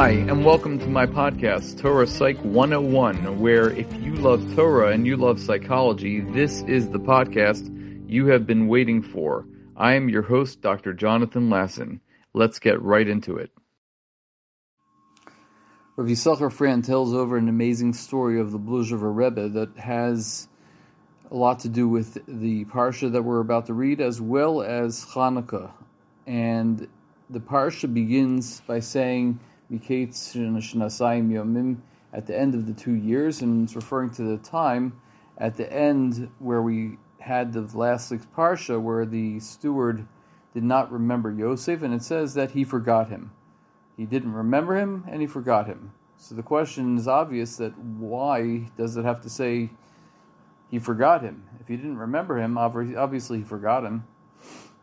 Hi, and welcome to my podcast, Torah Psych 101, where if you love Torah and you love psychology, this is the podcast you have been waiting for. I am your host, Dr. Jonathan Lasson. Let's get right into it. Rav Yisachar Frand tells over an amazing story of the Bluzhever Rebbe that has a lot to do with the parsha that we're about to read, as well as Hanukkah. And the parsha begins by saying, at the end of the two years, and it's referring to the time at the end where we had the last week's parsha, where the steward did not remember Yosef, and it says that he forgot him. He didn't remember him, and he forgot him. So the question is obvious that why does it have to say he forgot him? If he didn't remember him, obviously he forgot him.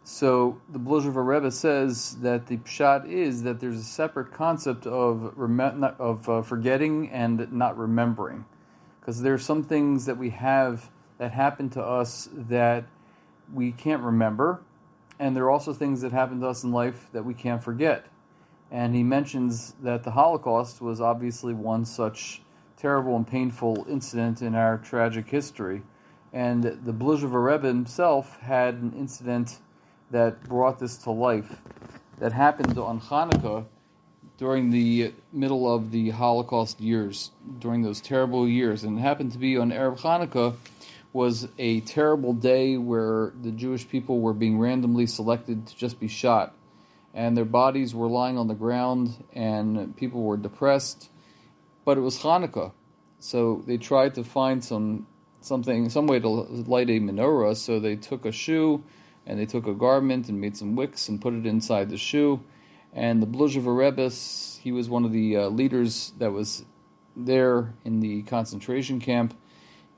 So the Bluzhever Rebbe says that the pshat is that there's a separate concept of rem- of uh, forgetting and not remembering, because there are some things that we have that happen to us that we can't remember, and there are also things that happen to us in life that we can't forget. And he mentions that the Holocaust was obviously one such terrible and painful incident in our tragic history, and the Bluzhever Rebbe himself had an incident that brought this to life that happened on Hanukkah during the middle of the Holocaust years, during those terrible years. And happened to be on Erev Hanukkah was a terrible day where the Jewish people were being randomly selected to just be shot. And their bodies were lying on the ground and people were depressed. But it was Hanukkah. So they tried to find some something, some way to light a menorah. So they took a shoe and they took a garment and made some wicks and put it inside the shoe. And the Bluzhever Rebbe, he was one of the uh, leaders that was there in the concentration camp,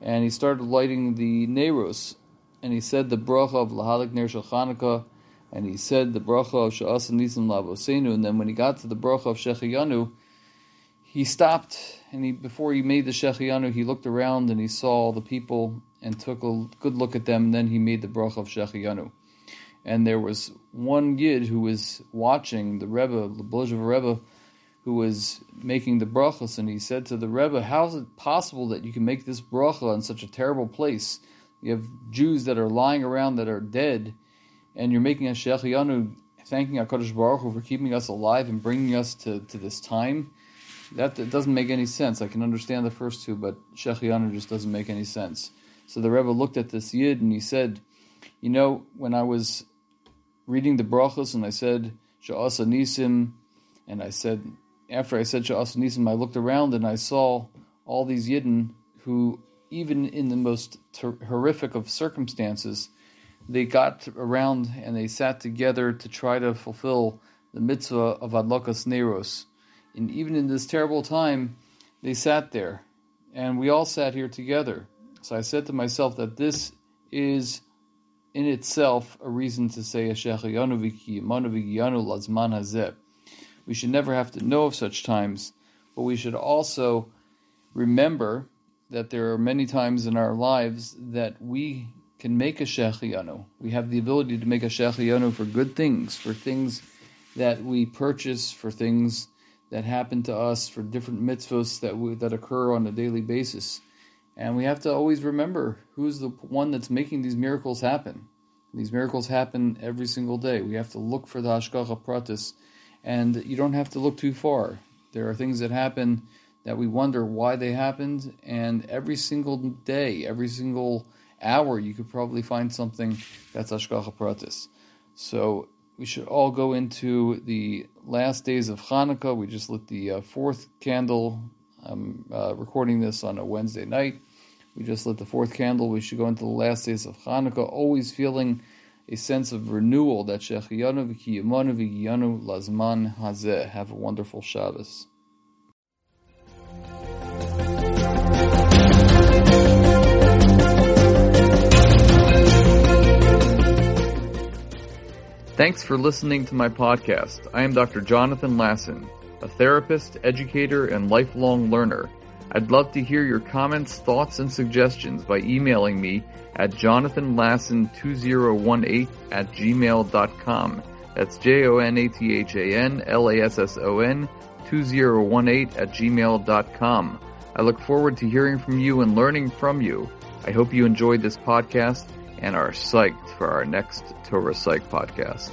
and he started lighting the Neiros, and he said the bracha of Lahalik Ner Chanukah, and he said the bracha of Sha'as Nisim Lavosenu, and then when he got to the bracha of Shechiyanu, he stopped, and he before he made the Shechiyanu, he looked around and he saw the people and took a good look at them, and then he made the bracha of Shechiyanu and there was one yid who was watching the Rebbe, the Bluzhever Rebbe, who was making the brachas, and he said to the Rebbe, "How is it possible that you can make this bracha in such a terrible place? You have Jews that are lying around that are dead, and you're making a shechiyanu, thanking Hakadosh Baruch Hu for keeping us alive and bringing us to, to this time." That, that doesn't make any sense. I can understand the first two, but shechiyanu just doesn't make any sense. So the Rebbe looked at this yid and he said, "You know, when I was reading the brachos, and I said Sha'asa Nisim, and I said after I said Sha'asa Nisim, I looked around and I saw all these Yidden who, even in the most ter- horrific of circumstances, they got around and they sat together to try to fulfill the mitzvah of Adlokas Neros. And even in this terrible time, they sat there. And we all sat here together. So I said to myself that this is in itself a reason to say lazman. We should never have to know of such times, but we should also remember that there are many times in our lives that we can make a shechiyanu. We have the ability to make a shechiyanu for good things, for things that we purchase, for things that happen to us, for different mitzvahs that we, that occur on a daily basis. And we have to always remember who's the one that's making these miracles happen. These miracles happen every single day. We have to look for the Hashgacha Pratis, and you don't have to look too far. There are things that happen that we wonder why they happened, and every single day, every single hour, you could probably find something that's Hashgacha Pratis. So we should all go into the last days of Hanukkah. We just lit the uh, fourth candle. I'm uh, recording this on a Wednesday night. We just lit the fourth candle. We should go into the last days of Hanukkah, always feeling a sense of renewal that Shechiyanu v'kiyamanu v'giyanu lazman hazeh. Have a wonderful Shabbos. Thanks for listening to my podcast. I am Dr. Jonathan Lasson, a therapist, educator, and lifelong learner. I'd love to hear your comments, thoughts, and suggestions by emailing me at jonathanlasson2018 at gmail.com. That's J-O-N-A-T-H-A-N-L-A-S-S-O-N 2018 at gmail.com. I look forward to hearing from you and learning from you. I hope you enjoyed this podcast and are psyched for our next Torah Psych podcast.